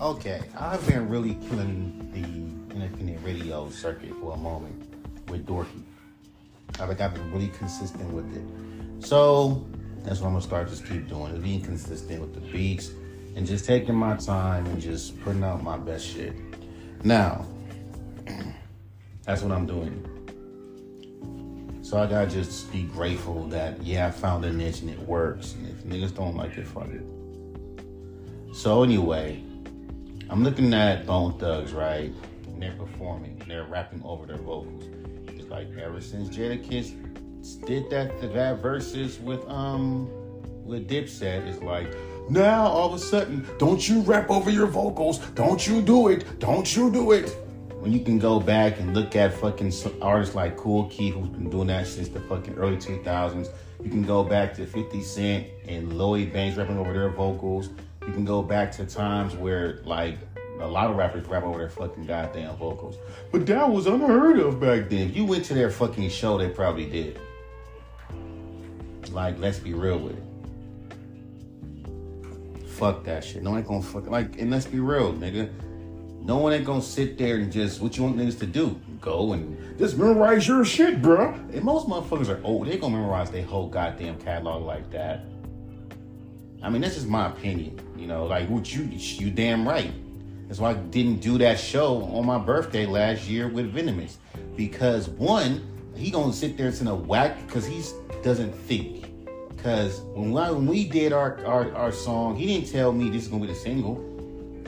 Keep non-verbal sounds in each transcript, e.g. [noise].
Okay, I've been really killing the independent radio circuit for a moment with Dorky. I think I've been really consistent with it. So that's what I'm gonna start just keep doing, is being consistent with the beats and just taking my time and just putting out my best shit. Now, [clears throat] that's what I'm doing. So I gotta just be grateful that yeah, I found a niche and it works. And if niggas don't like it, fuck it. So anyway, I'm looking at Bone Thugs, right? And they're performing, they're rapping over their vocals. It's like ever since Jadakiss did that that verses with um with Dipset, it's like now all of a sudden, don't you rap over your vocals? Don't you do it? Don't you do it? When you can go back and look at fucking artists like Kool Keith, who's been doing that since the fucking early 2000s. You can go back to 50 Cent and Lloyd Banks rapping over their vocals. You can go back to times where like a lot of rappers rap over their fucking goddamn vocals. But that was unheard of back then. If you went to their fucking show, they probably did. Like, let's be real with it. Fuck that shit. No one ain't gonna fuck like and let's be real, nigga. No one ain't gonna sit there and just what you want niggas to do. Go and just memorize your shit, bro. And most motherfuckers are old. They gonna memorize their whole goddamn catalog like that. I mean, that's just my opinion. You know, like you you damn right. That's why I didn't do that show on my birthday last year with Venomous. Because one, he gonna sit there and send a whack because he doesn't think. Cause when, when we did our, our our song, he didn't tell me this is gonna be the single.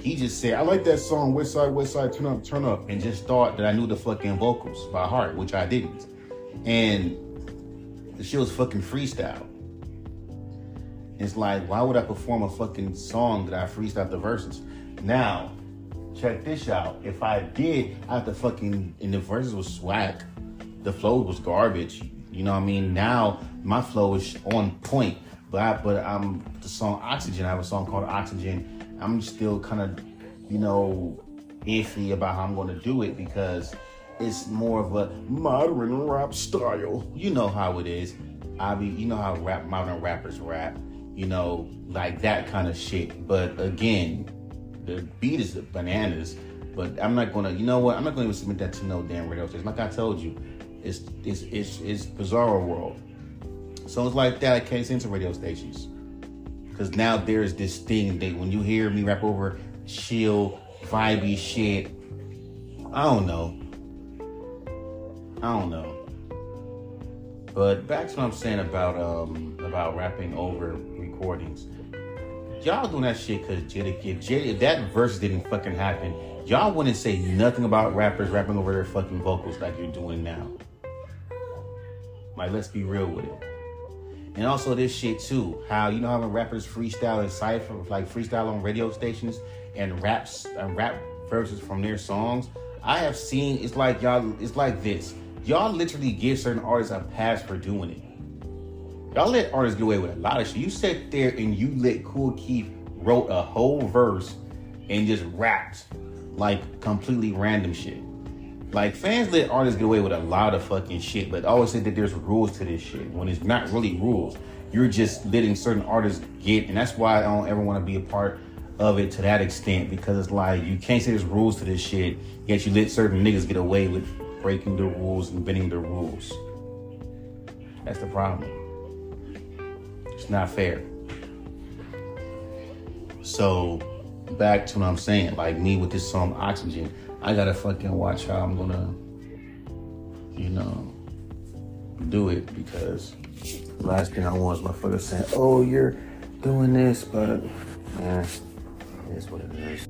He just said, I like that song, West Side, West Side, Turn Up, Turn Up, and just thought that I knew the fucking vocals by heart, which I didn't. And the shit was fucking freestyle. It's like, why would I perform a fucking song that I freestyle the verses? Now, check this out. If I did, I have to fucking, and the verses was swag, the flow was garbage. You know what I mean? Now my flow is on point, but I, but I'm the song Oxygen. I have a song called Oxygen. I'm still kind of, you know, iffy about how I'm going to do it because it's more of a modern rap style. You know how it is. I be, you know how rap modern rappers rap. You know, like that kind of shit. But again, the beat is bananas. But I'm not gonna, you know what? I'm not gonna even submit that to no damn radio station. Like I told you, it's it's it's, it's bizarre world. So it's like that. I can't send to radio stations because now there's this thing that when you hear me rap over chill, vibey shit, I don't know. I don't know. But back to what I'm saying about um about rapping over recordings. Y'all doing that shit because Jada, if Jada, that verse didn't fucking happen, y'all wouldn't say nothing about rappers rapping over their fucking vocals like you're doing now. Like, let's be real with it. And also this shit too, how you know how when rappers freestyle and cipher, like freestyle on radio stations and raps and rap verses from their songs. I have seen it's like y'all, it's like this. Y'all literally give certain artists a pass for doing it. Y'all let artists get away with a lot of shit. You sat there and you let Kool Keith wrote a whole verse and just rapped like completely random shit. Like fans let artists get away with a lot of fucking shit, but always say that there's rules to this shit when it's not really rules. You're just letting certain artists get, and that's why I don't ever want to be a part of it to that extent because it's like you can't say there's rules to this shit, yet you let certain niggas get away with breaking the rules and bending the rules. That's the problem. It's not fair. So, back to what I'm saying, like me with this song Oxygen, I gotta fucking watch how I'm gonna, you know, do it because last thing I want is my fucker saying, "Oh, you're doing this," but man, it's what it is.